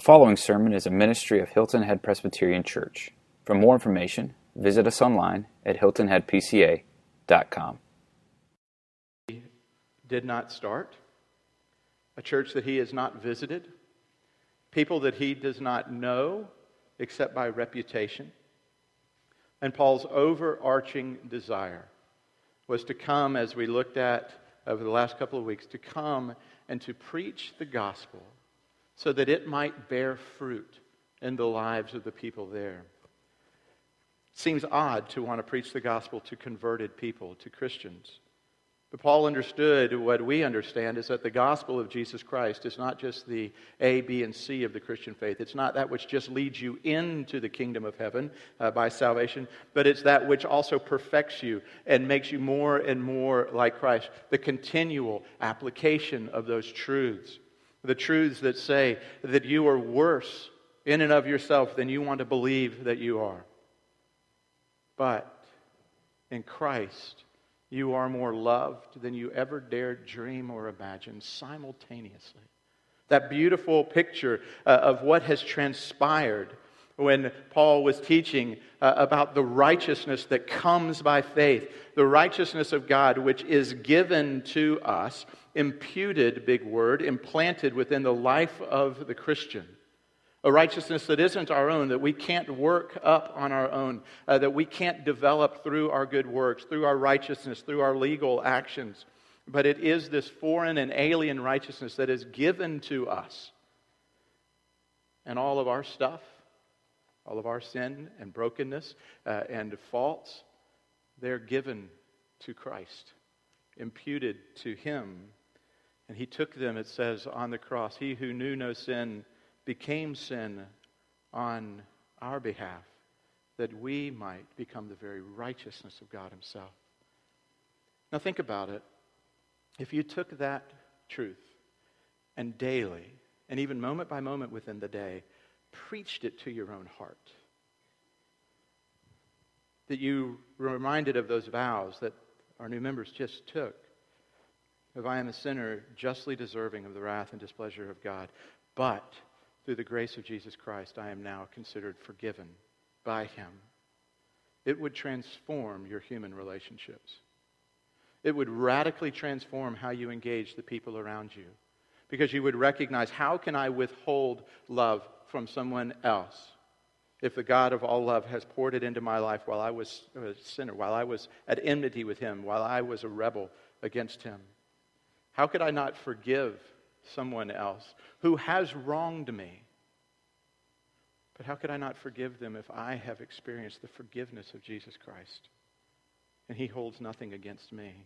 The following sermon is a ministry of Hilton Head Presbyterian Church. For more information, visit us online at hiltonheadpca.com. He did not start, a church that he has not visited, people that he does not know except by reputation. And Paul's overarching desire was to come, as we looked at over the last couple of weeks, to come and to preach the gospel so that it might bear fruit in the lives of the people there. It seems odd to want to preach the gospel to converted people, to Christians. But Paul understood what we understand is that the gospel of Jesus Christ is not just the A, B, and C of the Christian faith. It's not that which just leads you into the kingdom of heaven uh, by salvation, but it's that which also perfects you and makes you more and more like Christ. The continual application of those truths. The truths that say that you are worse in and of yourself than you want to believe that you are. But in Christ, you are more loved than you ever dared dream or imagine simultaneously. That beautiful picture uh, of what has transpired when Paul was teaching uh, about the righteousness that comes by faith, the righteousness of God, which is given to us, imputed, big word, implanted within the life of the Christian a righteousness that isn't our own, that we can't work up on our own, uh, that we can't develop through our good works, through our righteousness, through our legal actions. But it is this foreign and alien righteousness that is given to us. And all of our stuff, all of our sin and brokenness uh, and faults, they're given to Christ, imputed to Him. And He took them, it says, on the cross. He who knew no sin became sin on our behalf that we might become the very righteousness of God Himself. Now, think about it. If you took that truth and daily, and even moment by moment within the day, preached it to your own heart, that you were reminded of those vows that our new members just took. If I am a sinner justly deserving of the wrath and displeasure of God, but through the grace of Jesus Christ, I am now considered forgiven by Him. It would transform your human relationships. It would radically transform how you engage the people around you. Because you would recognize how can I withhold love from someone else if the God of all love has poured it into my life while I was a sinner, while I was at enmity with Him, while I was a rebel against Him? How could I not forgive someone else who has wronged me. But how could I not forgive them if I have experienced the forgiveness of Jesus Christ and he holds nothing against me?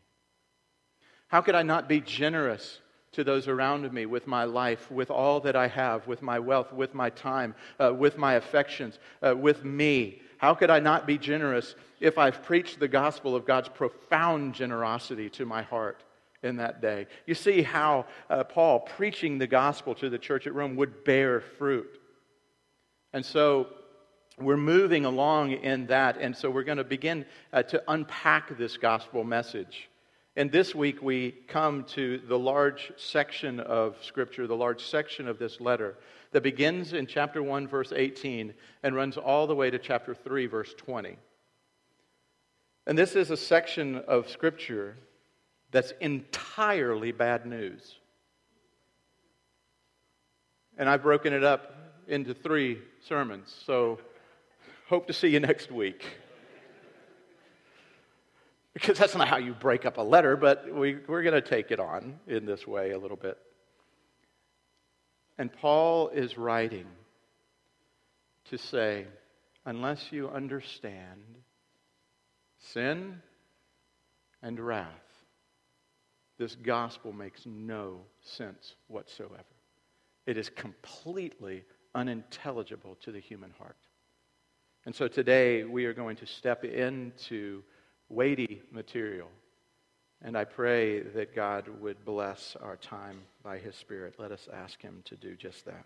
How could I not be generous to those around me with my life, with all that I have, with my wealth, with my time, uh, with my affections, uh, with me? How could I not be generous if I've preached the gospel of God's profound generosity to my heart? in that day. You see how uh, Paul, preaching the gospel to the church at Rome, would bear fruit. And so we're moving along in that. And so we're going to begin uh, to unpack this gospel message. And this week we come to the large section of Scripture, the large section of this letter that begins in chapter 1, verse 18, and runs all the way to chapter 3, verse 20. And this is a section of Scripture that's entirely bad news. And I've broken it up into three sermons, so hope to see you next week. Because that's not how you break up a letter, but we, we're going to take it on in this way a little bit. And Paul is writing to say, unless you understand sin and wrath, this gospel makes no sense whatsoever. It is completely unintelligible to the human heart. And so today we are going to step into weighty material. And I pray that God would bless our time by His Spirit. Let us ask Him to do just that.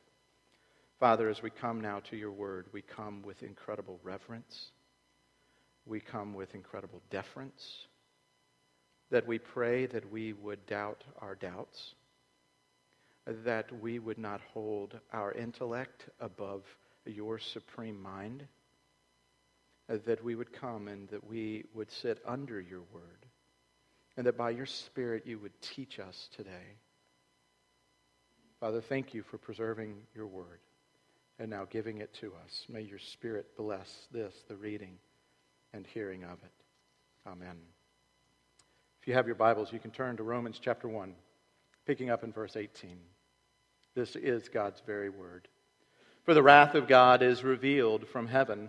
Father, as we come now to your word, we come with incredible reverence. We come with incredible deference that we pray that we would doubt our doubts, that we would not hold our intellect above your supreme mind, Uh, that we would come and that we would sit under your word, and that by your Spirit you would teach us today. Father, thank you for preserving your word and now giving it to us. May your Spirit bless this, the reading and hearing of it. Amen. If you have your Bibles, you can turn to Romans chapter 1, picking up in verse 18. This is God's very word. For the wrath of God is revealed from heaven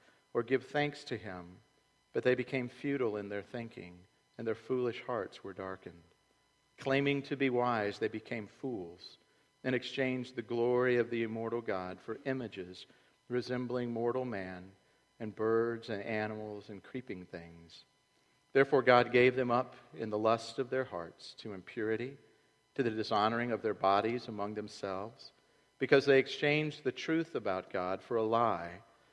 or give thanks to him, but they became futile in their thinking, and their foolish hearts were darkened. Claiming to be wise, they became fools and exchanged the glory of the immortal God for images resembling mortal man and birds and animals and creeping things. Therefore, God gave them up in the lust of their hearts to impurity, to the dishonoring of their bodies among themselves, because they exchanged the truth about God for a lie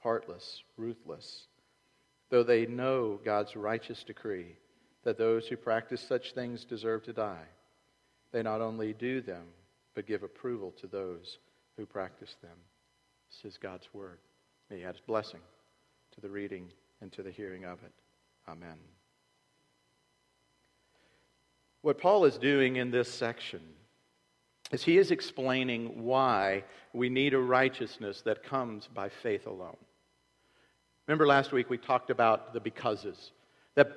heartless, ruthless. Though they know God's righteous decree that those who practice such things deserve to die, they not only do them, but give approval to those who practice them. This is God's word. May He add His blessing to the reading and to the hearing of it. Amen. What Paul is doing in this section is he is explaining why we need a righteousness that comes by faith alone. Remember last week we talked about the becauses. That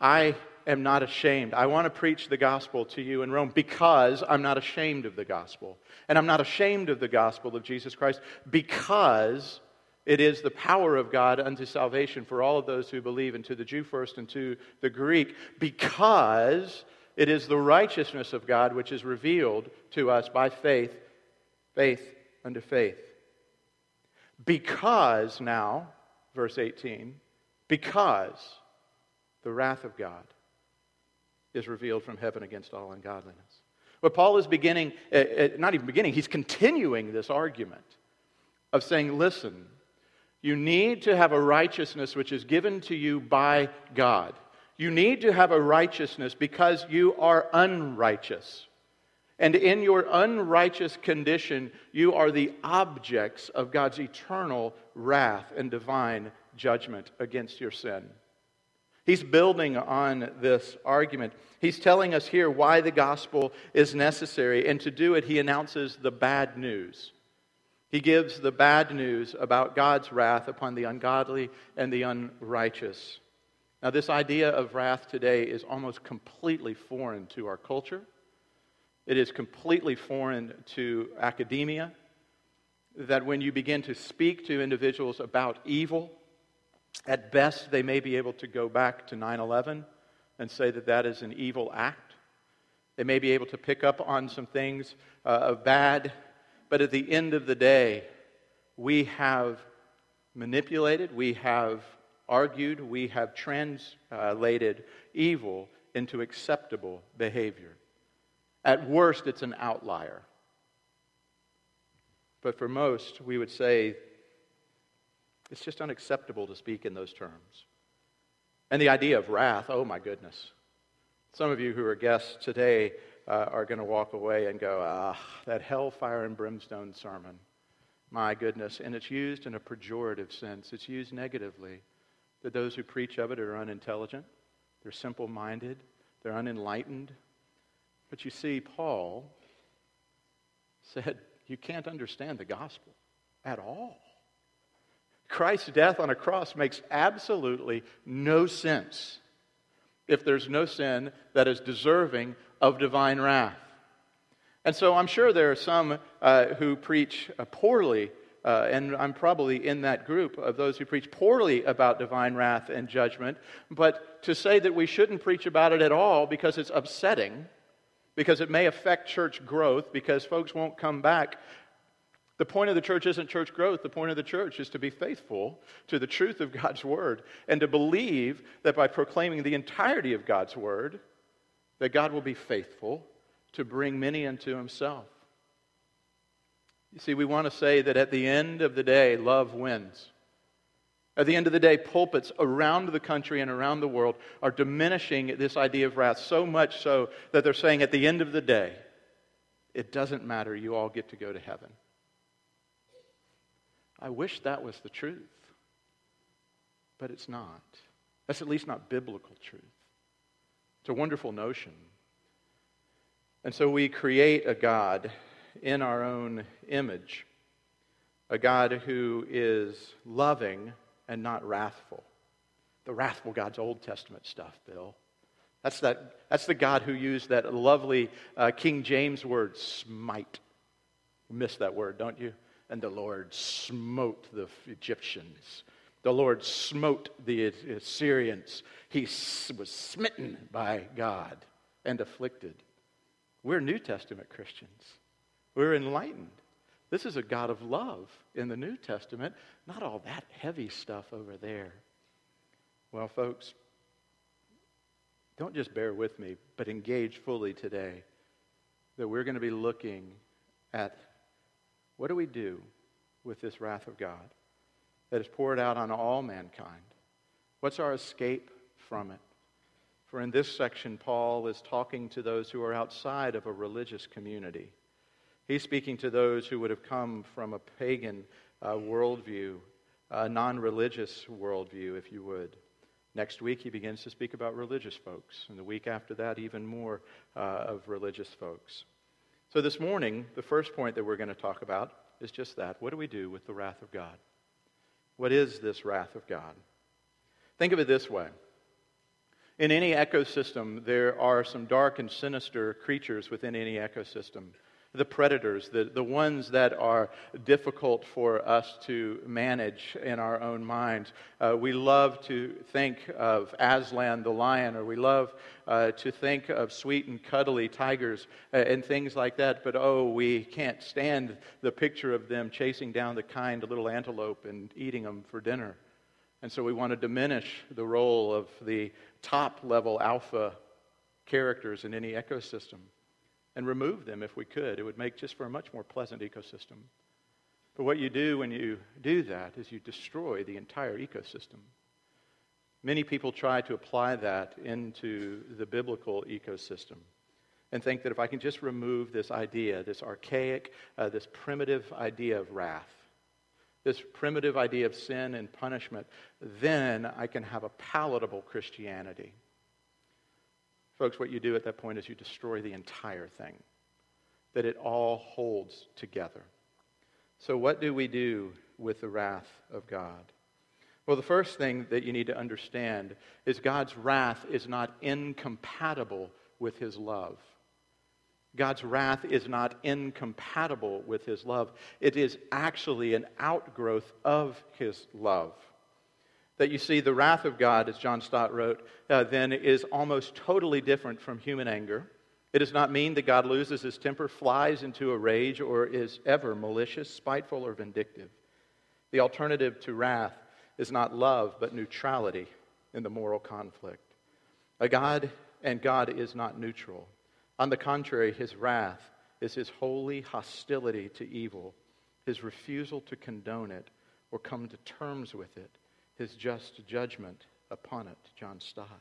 I am not ashamed. I want to preach the gospel to you in Rome because I'm not ashamed of the gospel. And I'm not ashamed of the gospel of Jesus Christ because it is the power of God unto salvation for all of those who believe, and to the Jew first and to the Greek, because it is the righteousness of God which is revealed to us by faith, faith unto faith. Because now, verse 18, because the wrath of God is revealed from heaven against all ungodliness. But Paul is beginning, uh, uh, not even beginning, he's continuing this argument of saying, listen, you need to have a righteousness which is given to you by God. You need to have a righteousness because you are unrighteous. And in your unrighteous condition, you are the objects of God's eternal wrath and divine judgment against your sin. He's building on this argument. He's telling us here why the gospel is necessary, and to do it, he announces the bad news. He gives the bad news about God's wrath upon the ungodly and the unrighteous. Now, this idea of wrath today is almost completely foreign to our culture. It is completely foreign to academia. That when you begin to speak to individuals about evil, at best, they may be able to go back to 9 11 and say that that is an evil act. They may be able to pick up on some things uh, of bad, but at the end of the day, we have manipulated, we have argued, we have translated evil into acceptable behavior. At worst, it's an outlier. But for most, we would say It's just unacceptable to speak in those terms. And the idea of wrath, oh my goodness. Some of you who are guests today uh, are going to walk away and go, ah, that hellfire and brimstone sermon. My goodness. And it's used in a pejorative sense, it's used negatively. That those who preach of it are unintelligent, they're simple minded, they're unenlightened. But you see, Paul said, you can't understand the gospel at all. Christ's death on a cross makes absolutely no sense if there's no sin that is deserving of divine wrath. And so I'm sure there are some uh, who preach uh, poorly, uh, and I'm probably in that group of those who preach poorly about divine wrath and judgment. But to say that we shouldn't preach about it at all because it's upsetting, because it may affect church growth, because folks won't come back the point of the church isn't church growth. The point of the church is to be faithful to the truth of God's word and to believe that by proclaiming the entirety of God's word, that God will be faithful to bring many unto himself. You see, we want to say that at the end of the day, love wins. At the end of the day, pulpits around the country and around the world are diminishing this idea of wrath so much so that they're saying at the end of the day, it doesn't matter, you all get to go to heaven. I wish that was the truth. But it's not. That's at least not biblical truth. It's a wonderful notion. And so we create a God in our own image, a God who is loving and not wrathful. The wrathful God's Old Testament stuff, Bill. That's, that, that's the God who used that lovely uh, King James word, smite. You miss that word, don't you? and the Lord smote the Egyptians. The Lord smote the Assyrians. He was smitten by God and afflicted. We're New Testament Christians. We're enlightened. This is a God of love in the New Testament, not all that heavy stuff over there. Well, folks, don't just bear with me, but engage fully today that we're going to be looking at what do we do with this wrath of God that is poured out on all mankind? What's our escape from it? For in this section, Paul is talking to those who are outside of a religious community. He's speaking to those who would have come from a pagan uh, worldview, a non religious worldview, if you would. Next week, he begins to speak about religious folks, and the week after that, even more uh, of religious folks. So, this morning, the first point that we're going to talk about is just that. What do we do with the wrath of God? What is this wrath of God? Think of it this way In any ecosystem, there are some dark and sinister creatures within any ecosystem the predators, the, the ones that are difficult for us to manage in our own minds. Uh, we love to think of Aslan the lion, or we love uh, to think of sweet and cuddly tigers uh, and things like that, but oh, we can't stand the picture of them chasing down the kind little antelope and eating them for dinner. And so we want to diminish the role of the top level alpha characters in any ecosystem and remove them if we could. It would make just for a much more pleasant ecosystem. But what you do when you do that is you destroy the entire ecosystem. Many people try to apply that into the biblical ecosystem and think that if I can just remove this idea, this archaic, uh, this primitive idea of wrath, this primitive idea of sin and punishment, then I can have a palatable Christianity. Folks, what you do at that point is you destroy the entire thing, that it all holds together. So, what do we do with the wrath of God? Well, the first thing that you need to understand is God's wrath is not incompatible with his love. God's wrath is not incompatible with his love. It is actually an outgrowth of his love that you see the wrath of God, as John Stott wrote, uh, then is almost totally different from human anger. It does not mean that God loses his temper, flies into a rage, or is ever malicious, spiteful, or vindictive. The alternative to wrath is not love, but neutrality in the moral conflict. A God and God is not neutral. On the contrary, his wrath is his holy hostility to evil, his refusal to condone it, or come to terms with it, his just judgment upon it. John Stott.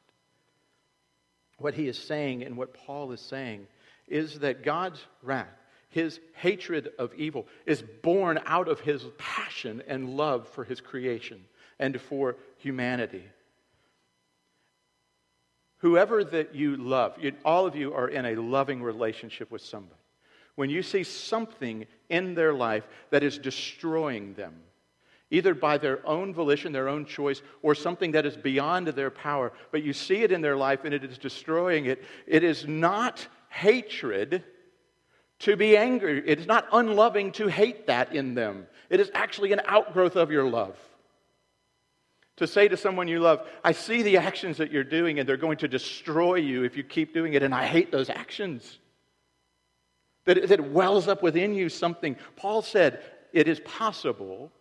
What he is saying and what Paul is saying is that God's wrath, his hatred of evil, is born out of his passion and love for his creation and for humanity. Whoever that you love, all of you are in a loving relationship with somebody. When you see something in their life that is destroying them, either by their own volition, their own choice, or something that is beyond their power, but you see it in their life and it is destroying it, it is not hatred to be angry. It is not unloving to hate that in them. It is actually an outgrowth of your love. To say to someone you love, I see the actions that you're doing and they're going to destroy you if you keep doing it, and I hate those actions. That, wells up within you something. Paul said, It is possible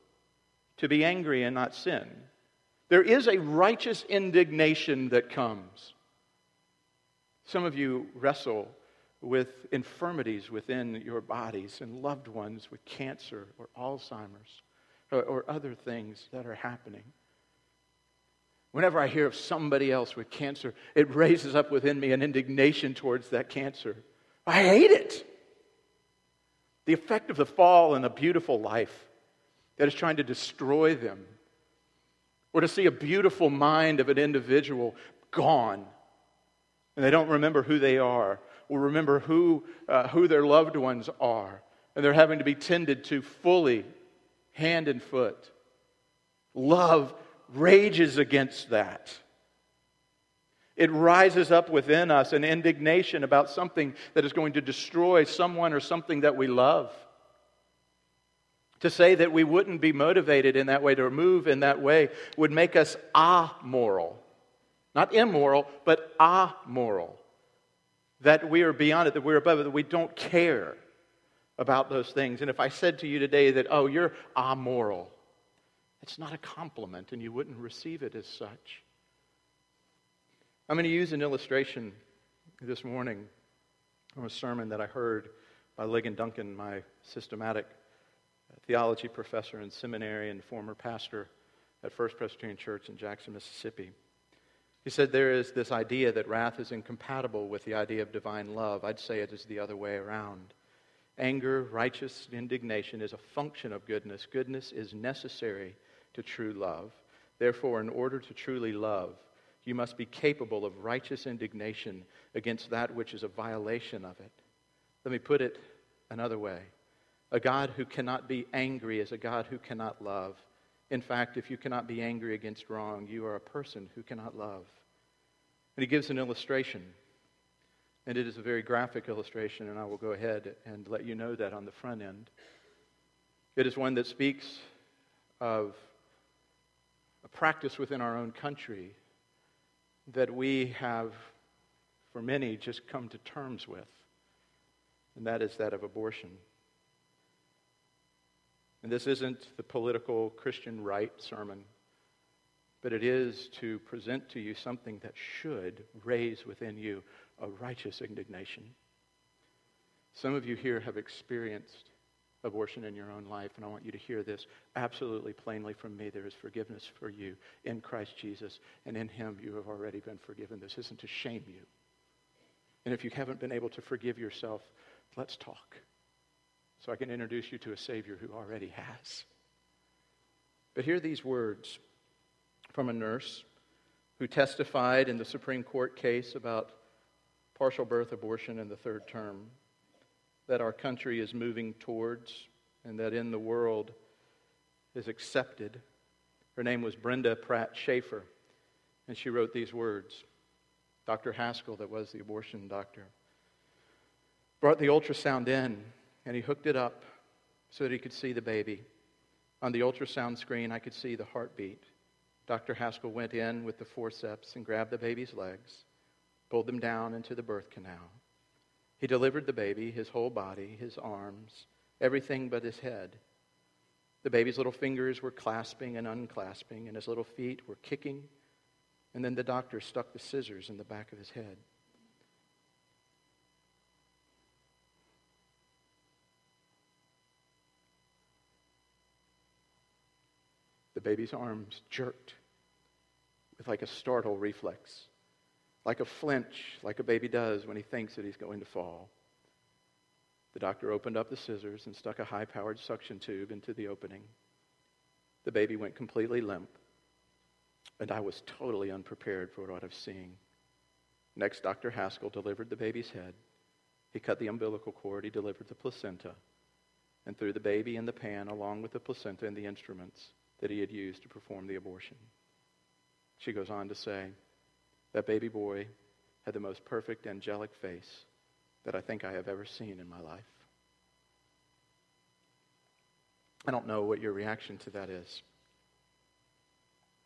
to be angry and not sin. There is a righteous indignation that comes. Some of you wrestle with infirmities within your bodies and loved ones with cancer or Alzheimer's or, or, other things that are happening. Whenever I hear of somebody else with cancer, it raises up within me an indignation towards that cancer. I hate it. The effect of the fall in a beautiful life that is trying to destroy them, or to see a beautiful mind of an individual gone, and they don't remember who they are, or remember who, uh, who their loved ones are, and they're having to be tended to fully, hand and foot. Love rages against that. It rises up within us an indignation about something that is going to destroy someone or something that we love. To say that we wouldn't be motivated in that way, to move in that way, would make us amoral. Not immoral, but amoral. That we are beyond it, that we're above it, that we don't care about those things. And if I said to you today that, oh, you're amoral, it's not a compliment, and you wouldn't receive it as such. I'm going to use an illustration this morning from a sermon that I heard by Ligon Duncan, my systematic theology professor in seminary and former pastor at First Presbyterian Church in Jackson, Mississippi. He said there is this idea that wrath is incompatible with the idea of divine love. I'd say it is the other way around. Anger, righteous indignation is a function of goodness. Goodness is necessary to true love. Therefore, in order to truly love, you must be capable of righteous indignation against that which is a violation of it. Let me put it another way a God who cannot be angry is a God who cannot love. In fact, if you cannot be angry against wrong, you are a person who cannot love. And he gives an illustration. And it is a very graphic illustration, and I will go ahead and let you know that on the front end. It is one that speaks of a practice within our own country that we have, for many, just come to terms with, and that is that of abortion. And this isn't the political Christian right sermon, but it is to present to you something that should raise within you a righteous indignation. Some of you here have experienced abortion in your own life, and I want you to hear this absolutely plainly from me. There is forgiveness for you in Christ Jesus, and in Him you have already been forgiven. This isn't to shame you. And if you haven't been able to forgive yourself, let's talk so I can introduce you to a Savior who already has. But hear these words from a nurse who testified in the Supreme Court case about partial birth abortion in the third term that our country is moving towards and that in the world is accepted. Her name was Brenda Pratt Shafer, and she wrote these words. Dr. Haskell, that was the abortion doctor, brought the ultrasound in and he hooked it up so that he could see the baby. On the ultrasound screen, I could see the heartbeat. Dr. Haskell went in with the forceps and grabbed the baby's legs, pulled them down into the birth canal. He delivered the baby, his whole body, his arms, everything but his head. The baby's little fingers were clasping and unclasping, and his little feet were kicking. And then the doctor stuck the scissors in the back of his head. The baby's arms jerked with like a startle reflex, like a flinch, like a baby does when he thinks that he's going to fall. The doctor opened up the scissors and stuck a high powered suction tube into the opening. The baby went completely limp, and I was totally unprepared for what I was seeing. Next, Dr. Haskell delivered the baby's head. He cut the umbilical cord, he delivered the placenta, and threw the baby in the pan along with the placenta and the instruments that he had used to perform the abortion. She goes on to say, That baby boy had the most perfect angelic face that I think I have ever seen in my life. I don't know what your reaction to that is,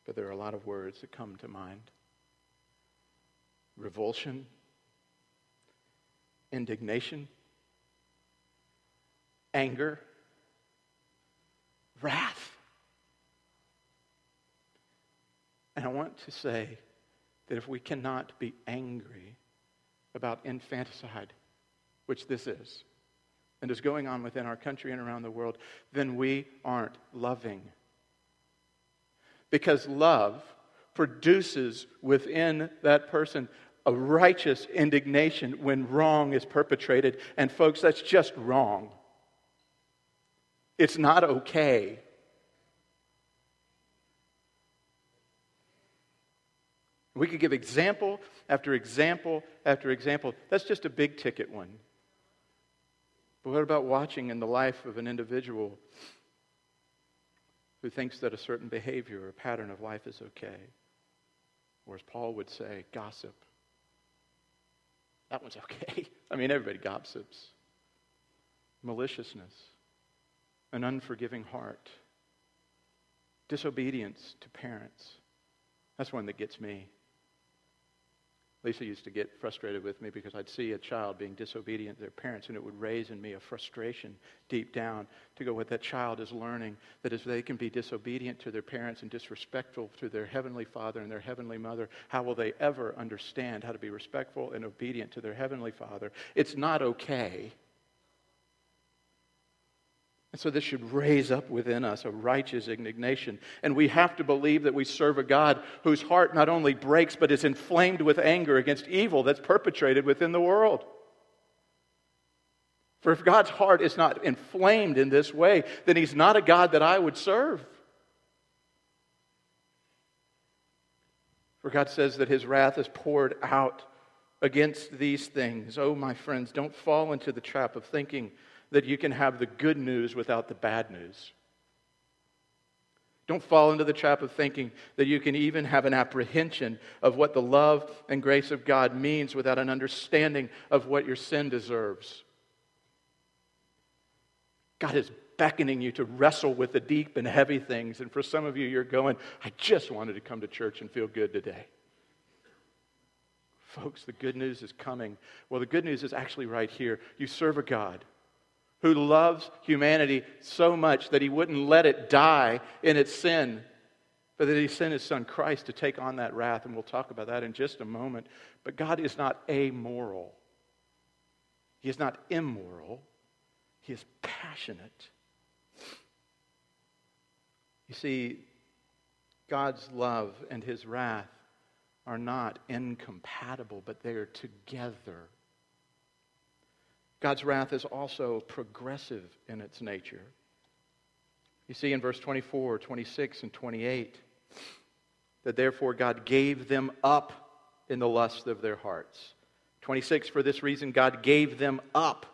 but there are a lot of words that come to mind revulsion, indignation, anger, wrath. And I want to say that if we cannot be angry about infanticide, which this is, and is going on within our country and around the world, then we aren't loving. Because love produces within that person a righteous indignation when wrong is perpetrated. And folks, that's just wrong. It's not okay. We could give example after example after example. That's just a big ticket one. But what about watching in the life of an individual who thinks that a certain behavior or pattern of life is okay? Or as Paul would say, gossip. That one's okay. I mean, everybody gossips. Maliciousness, an unforgiving heart, disobedience to parents. That's one that gets me. Lisa used to get frustrated with me because I'd see a child being disobedient to their parents, and it would raise in me a frustration deep down to go, what that child is learning, that if they can be disobedient to their parents and disrespectful to their heavenly father and their heavenly mother, how will they ever understand how to be respectful and obedient to their heavenly father? It's not okay. And so this should raise up within us a righteous indignation. And we have to believe that we serve a God whose heart not only breaks, but is inflamed with anger against evil that's perpetrated within the world. For if God's heart is not inflamed in this way, then He's not a God that I would serve. For God says that His wrath is poured out against these things. Oh, my friends, don't fall into the trap of thinking that you can have the good news without the bad news. Don't fall into the trap of thinking that you can even have an apprehension of what the love and grace of God means without an understanding of what your sin deserves. God is beckoning you to wrestle with the deep and heavy things. And for some of you, you're going, I just wanted to come to church and feel good today. Folks, the good news is coming. Well, the good news is actually right here. You serve a God who loves humanity so much that he wouldn't let it die in its sin, but that he sent his son Christ to take on that wrath. And we'll talk about that in just a moment. But God is not amoral, He is not immoral, He is passionate. You see, God's love and his wrath are not incompatible, but they are together. God's wrath is also progressive in its nature. You see in verse 24, 26, and 28 that therefore God gave them up in the lust of their hearts. 26, for this reason, God gave them up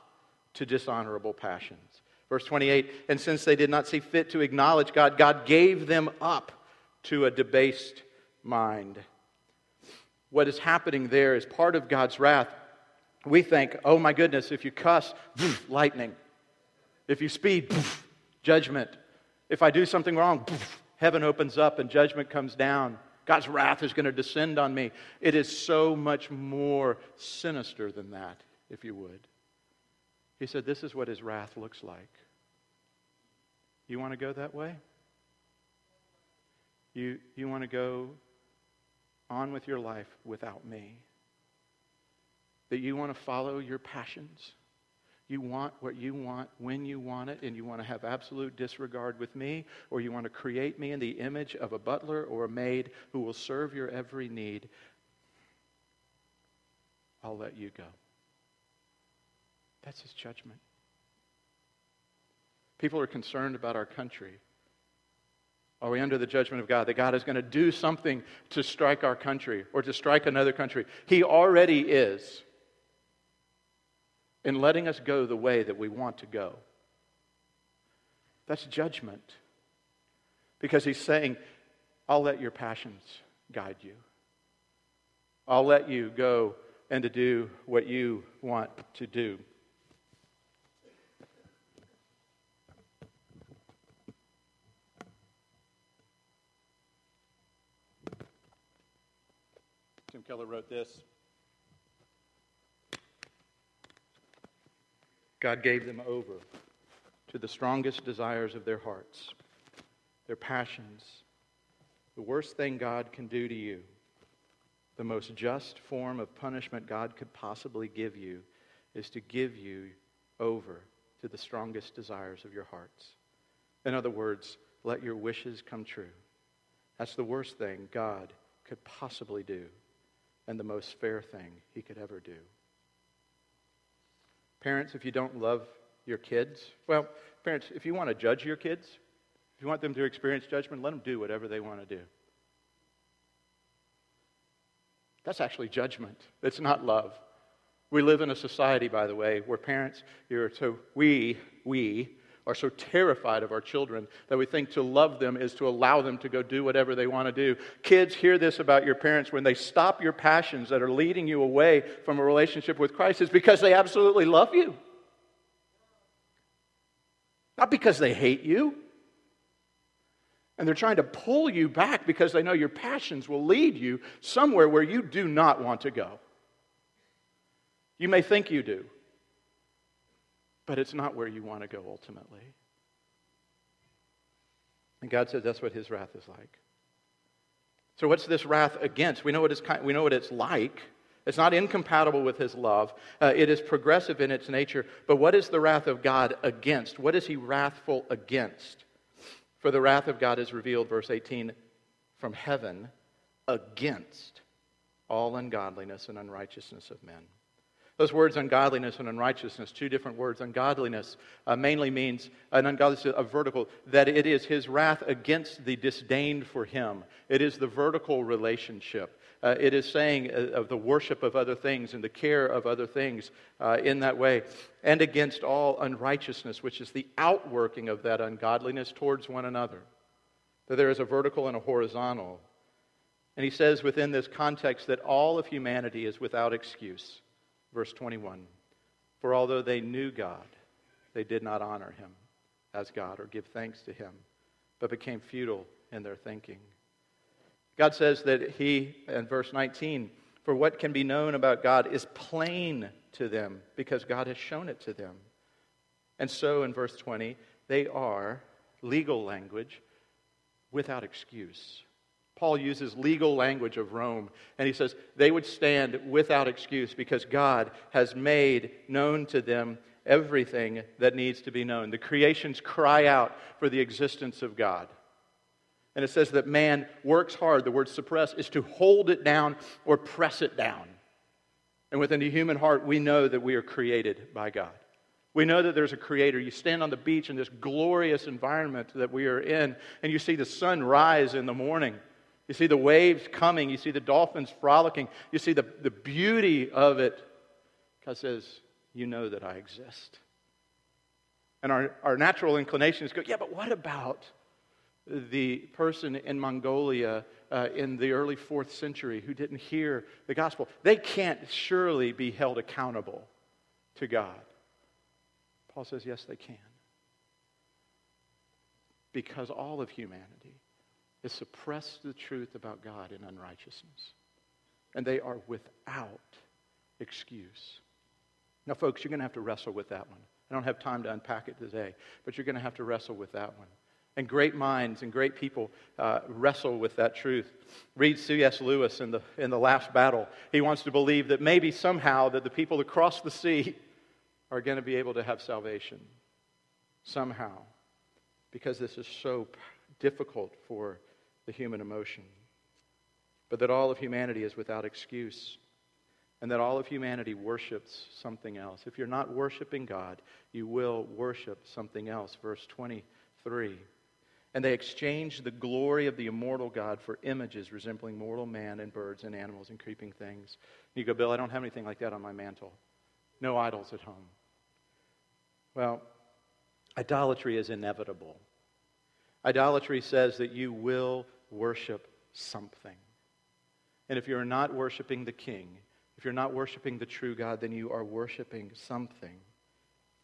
to dishonorable passions. Verse 28, and since they did not see fit to acknowledge God, God gave them up to a debased mind. What is happening there is part of God's wrath we think, oh my goodness, if you cuss, lightning. If you speed, judgment. If I do something wrong, heaven opens up and judgment comes down. God's wrath is going to descend on me. It is so much more sinister than that, if you would. He said, This is what his wrath looks like. You want to go that way? You, you want to go on with your life without me? That you want to follow your passions, You want what you want when you want it, and you want to have absolute disregard with me, or you want to create me in the image of a butler or a maid who will serve your every need. I'll let you go. That's his judgment. People are concerned about our country. Are we under the judgment of God? That God is going to do something to strike our country or to strike another country? He already is in letting us go the way that we want to go. That's judgment. Because he's saying, I'll let your passions guide you. I'll let you go and to do what you want to do. Tim Keller wrote this. God gave them over to the strongest desires of their hearts, their passions. The worst thing God can do to you, the most just form of punishment God could possibly give you, is to give you over to the strongest desires of your hearts. In other words, let your wishes come true. That's the worst thing God could possibly do, and the most fair thing he could ever do. Parents, if you don't love your kids, well, parents, if you want to judge your kids, if you want them to experience judgment, let them do whatever they want to do. That's actually judgment. It's not love. We live in a society, by the way, where parents, you're so we, we are so terrified of our children that we think to love them is to allow them to go do whatever they want to do. Kids, hear this about your parents when they stop your passions that are leading you away from a relationship with Christ, is because they absolutely love you. Not because they hate you. And they're trying to pull you back because they know your passions will lead you somewhere where you do not want to go. You may think you do but it's not where you want to go ultimately. And God says that's what his wrath is like. So, what's this wrath against? We know what it's, we know what it's like. It's not incompatible with his love. Uh, it is progressive in its nature. But what is the wrath of God against? What is he wrathful against? For the wrath of God is revealed, verse 18, from heaven against all ungodliness and unrighteousness of men. Those words, ungodliness and unrighteousness, two different words. Ungodliness uh, mainly means, an ungodliness, a vertical, that it is his wrath against the disdained for him. It is the vertical relationship. Uh, it is saying uh, of the worship of other things and the care of other things uh, in that way. And against all unrighteousness, which is the outworking of that ungodliness towards one another. That there is a vertical and a horizontal. And he says within this context that all of humanity is without excuse. Verse 21 For although they knew God, they did not honor him as God or give thanks to him, but became futile in their thinking. God says that he, in verse 19, for what can be known about God is plain to them because God has shown it to them. And so in verse 20, they are, legal language, without excuse. Paul uses legal language of Rome, and he says they would stand without excuse because God has made known to them everything that needs to be known. The creations cry out for the existence of God. And it says that man works hard. The word suppress is to hold it down or press it down. And within the human heart, we know that we are created by God. We know that there's a creator. You stand on the beach in this glorious environment that we are in, and you see the sun rise in the morning. You see the waves coming. You see the dolphins frolicking. You see the, the beauty of it. God says, You know that I exist. And our, our natural inclination is go, Yeah, but what about the person in Mongolia uh, in the early fourth century who didn't hear the gospel? They can't surely be held accountable to God. Paul says, Yes, they can. Because all of humanity is suppress the truth about God in unrighteousness. And they are without excuse. Now, folks, you're going to have to wrestle with that one. I don't have time to unpack it today, but you're going to have to wrestle with that one. And great minds and great people uh, wrestle with that truth. Read C.S. Lewis in the, in the last battle. He wants to believe that maybe somehow that the people across the sea are going to be able to have salvation somehow because this is so difficult for the human emotion. But that all of humanity is without excuse and that all of humanity worships something else. If you're not worshiping God, you will worship something else. Verse 23. And they exchanged the glory of the immortal God for images resembling mortal man and birds and animals and creeping things. You go, Bill, I don't have anything like that on my mantle. No idols at home. Well, idolatry is inevitable. Idolatry says that you will worship something. And if you're not worshiping the king, if you're not worshiping the true God, then you are worshiping something.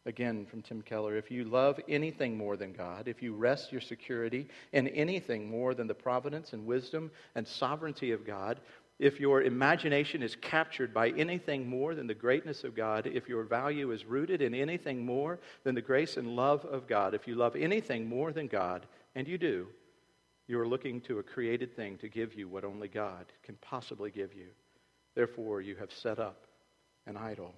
Again, from Tim Keller if you love anything more than God, if you rest your security in anything more than the providence and wisdom and sovereignty of God, if your imagination is captured by anything more than the greatness of God, if your value is rooted in anything more than the grace and love of God, if you love anything more than God, and you do, you are looking to a created thing to give you what only God can possibly give you. Therefore, you have set up an idol.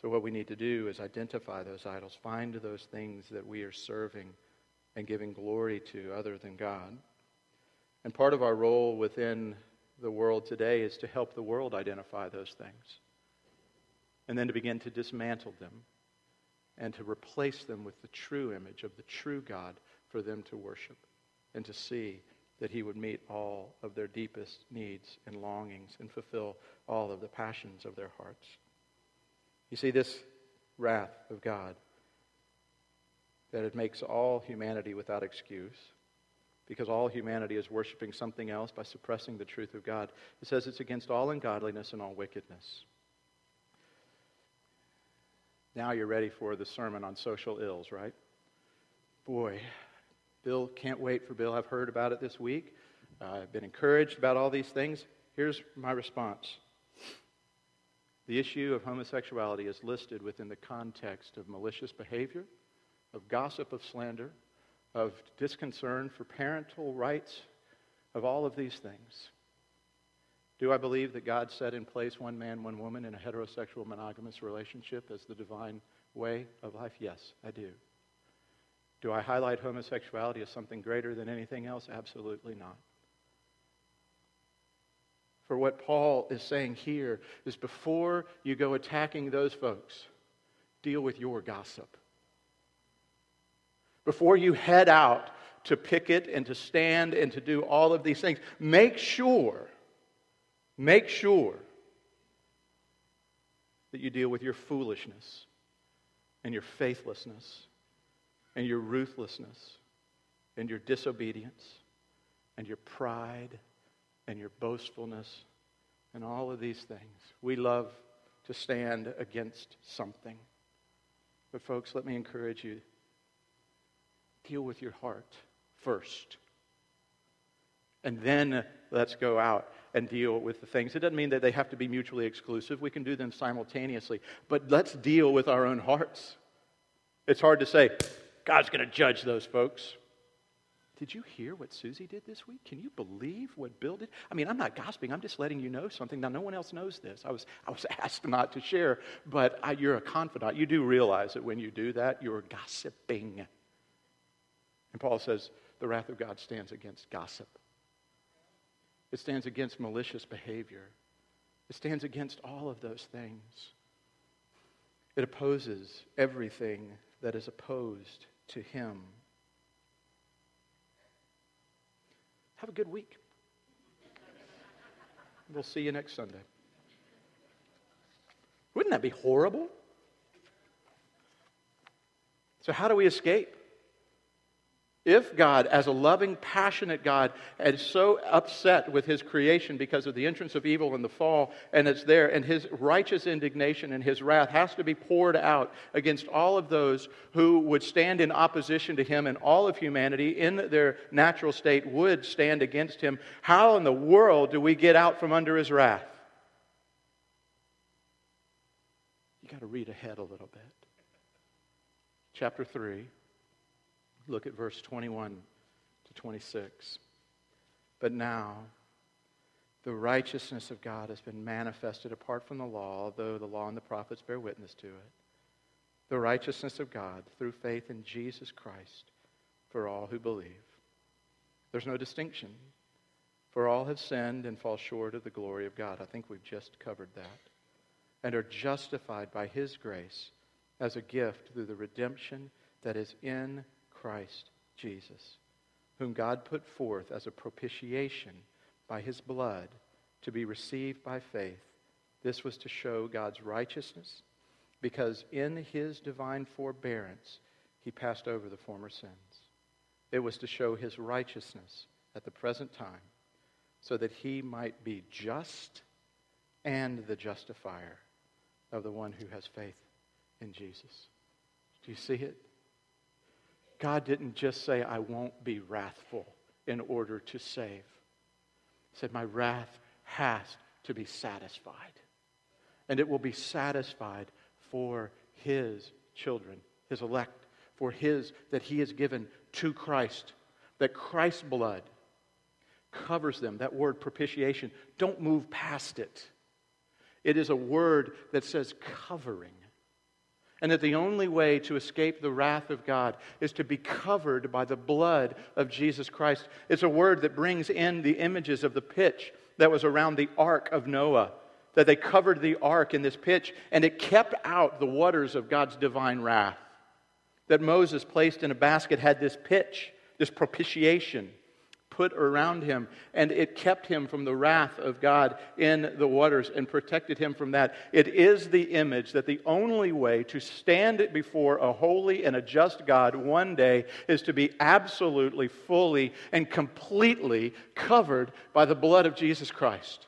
So, what we need to do is identify those idols, find those things that we are serving and giving glory to other than God. And part of our role within the world today is to help the world identify those things and then to begin to dismantle them and to replace them with the true image of the true God for them to worship and to see that he would meet all of their deepest needs and longings and fulfill all of the passions of their hearts. You see, this wrath of God, that it makes all humanity without excuse, because all humanity is worshiping something else by suppressing the truth of God. It says it's against all ungodliness and all wickedness. Now you're ready for the sermon on social ills, right? Boy, Bill, can't wait for Bill. I've heard about it this week. Uh, I've been encouraged about all these things. Here's my response The issue of homosexuality is listed within the context of malicious behavior, of gossip, of slander, of disconcern for parental rights, of all of these things. Do I believe that God set in place one man, one woman in a heterosexual monogamous relationship as the divine way of life? Yes, I do. Do I highlight homosexuality as something greater than anything else? Absolutely not. For what Paul is saying here is before you go attacking those folks, deal with your gossip. Before you head out to picket and to stand and to do all of these things, make sure, make sure that you deal with your foolishness and your faithlessness and your ruthlessness and your disobedience and your pride and your boastfulness and all of these things. We love to stand against something. But, folks, let me encourage you deal with your heart first. And then uh, let's go out and deal with the things. It doesn't mean that they have to be mutually exclusive. We can do them simultaneously. But let's deal with our own hearts. It's hard to say, God's going to judge those folks. Did you hear what Susie did this week? Can you believe what Bill did? I mean, I'm not gossiping. I'm just letting you know something. Now, no one else knows this. I was, I was asked not to share, but I, you're a confidant. You do realize that when you do that, you're gossiping. And Paul says the wrath of God stands against gossip, it stands against malicious behavior, it stands against all of those things. It opposes everything that is opposed to him. Have a good week. We'll see you next Sunday. Wouldn't that be horrible? So, how do we escape? If God, as a loving, passionate God, is so upset with his creation because of the entrance of evil and the fall, and it's there, and his righteous indignation and his wrath has to be poured out against all of those who would stand in opposition to him, and all of humanity in their natural state would stand against him, how in the world do we get out from under his wrath? You got to read ahead a little bit. Chapter 3. Look at verse 21 to 26. But now, the righteousness of God has been manifested apart from the law, though the law and the prophets bear witness to it. The righteousness of God through faith in Jesus Christ for all who believe. There's no distinction, for all have sinned and fall short of the glory of God. I think we've just covered that. And are justified by His grace as a gift through the redemption that is in Christ Jesus, whom God put forth as a propitiation by his blood to be received by faith. This was to show God's righteousness, because in his divine forbearance he passed over the former sins. It was to show his righteousness at the present time, so that he might be just and the justifier of the one who has faith in Jesus. Do you see it? God didn't just say, I won't be wrathful in order to save He said, My wrath has to be satisfied. And it will be satisfied for his children, his elect, for his that he has given to Christ. That Christ's blood covers them. That word propitiation, don't move past it. It is a word that says covering. And that the only way to escape the wrath of God is to be covered by the blood of Jesus Christ. It's a word that brings in the images of the pitch that was around the ark of Noah, that they covered the ark in this pitch, and it kept out the waters of God's divine wrath. That Moses placed in a basket had this pitch, this propitiation put around him, and it kept him from the wrath of God in the waters and protected him from that. It is the image that the only way to stand before a holy and a just God one day is to be absolutely, fully, and completely covered by the blood of Jesus Christ.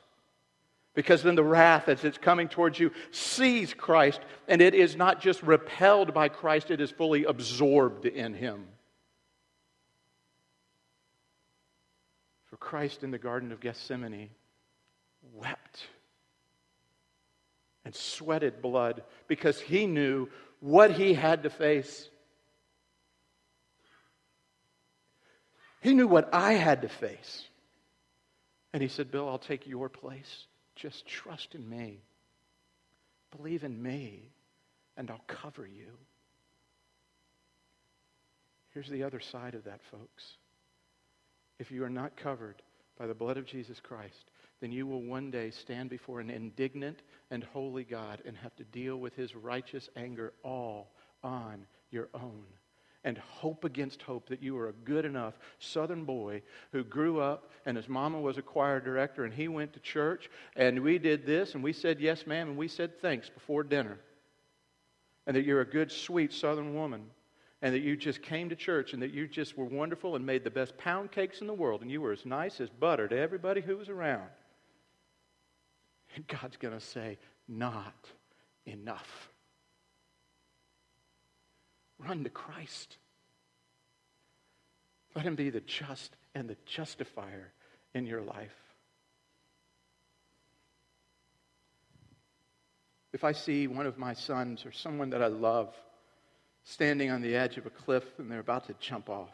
Because then the wrath, as it's coming towards you, sees Christ, and it is not just repelled by Christ, it is fully absorbed in him. Christ in the Garden of Gethsemane wept and sweated blood because he knew what he had to face. He knew what I had to face. And he said, Bill, I'll take your place. Just trust in me. Believe in me, and I'll cover you. Here's the other side of that, folks if you are not covered by the blood of Jesus Christ, then you will one day stand before an indignant and holy God and have to deal with his righteous anger all on your own. And hope against hope that you are a good enough southern boy who grew up and his mama was a choir director and he went to church and we did this and we said yes, ma'am, and we said thanks before dinner. And that you're a good, sweet southern woman and that you just came to church and that you just were wonderful and made the best pound cakes in the world and you were as nice as butter to everybody who was around. And God's going to say, not enough. Run to Christ. Let him be the just and the justifier in your life. If I see one of my sons or someone that I love, standing on the edge of a cliff and they're about to jump off.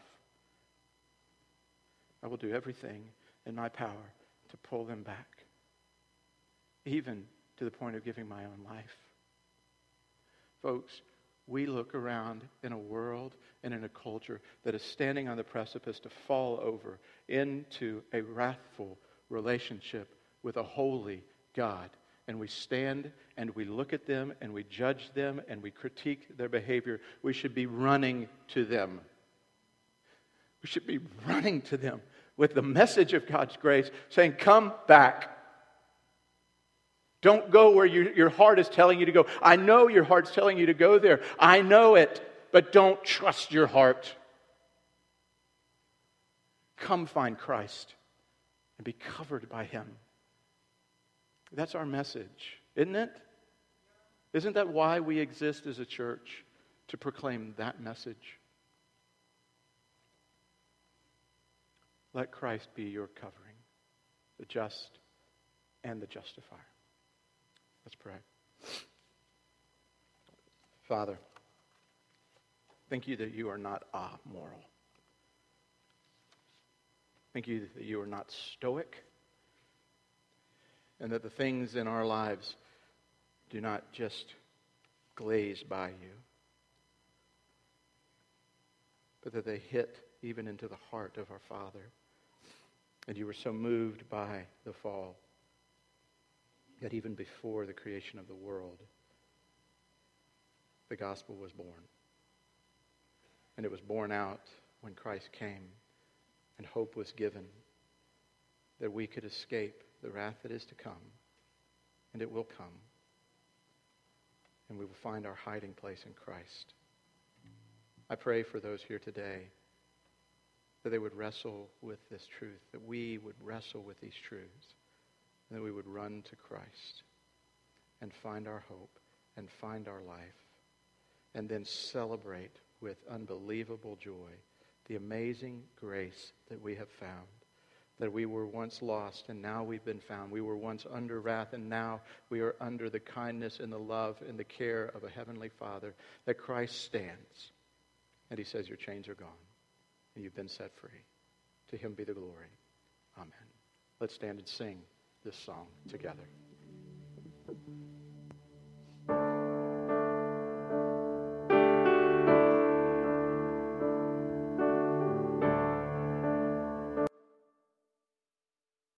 I will do everything in my power to pull them back, even to the point of giving my own life. Folks, we look around in a world and in a culture that is standing on the precipice to fall over into a wrathful relationship with a holy God and we stand and we look at them and we judge them and we critique their behavior, we should be running to them. We should be running to them with the message of God's grace, saying, Come back. Don't go where you, your heart is telling you to go. I know your heart's telling you to go there. I know it, but don't trust your heart. Come find Christ and be covered by Him. That's our message, isn't it? Isn't that why we exist as a church? To proclaim that message. Let Christ be your covering, the just and the justifier. Let's pray. Father, thank you that you are not amoral. Thank you that you are not stoic and that the things in our lives do not just glaze by you, but that they hit even into the heart of our Father. And you were so moved by the fall that even before the creation of the world, the gospel was born. And it was born out when Christ came and hope was given that we could escape the wrath that is to come. And it will come. And we will find our hiding place in Christ. I pray for those here today that they would wrestle with this truth, that we would wrestle with these truths, and that we would run to Christ and find our hope and find our life, and then celebrate with unbelievable joy the amazing grace that we have found. That we were once lost and now we've been found. We were once under wrath and now we are under the kindness and the love and the care of a heavenly Father. That Christ stands and he says, Your chains are gone and you've been set free. To him be the glory. Amen. Let's stand and sing this song together.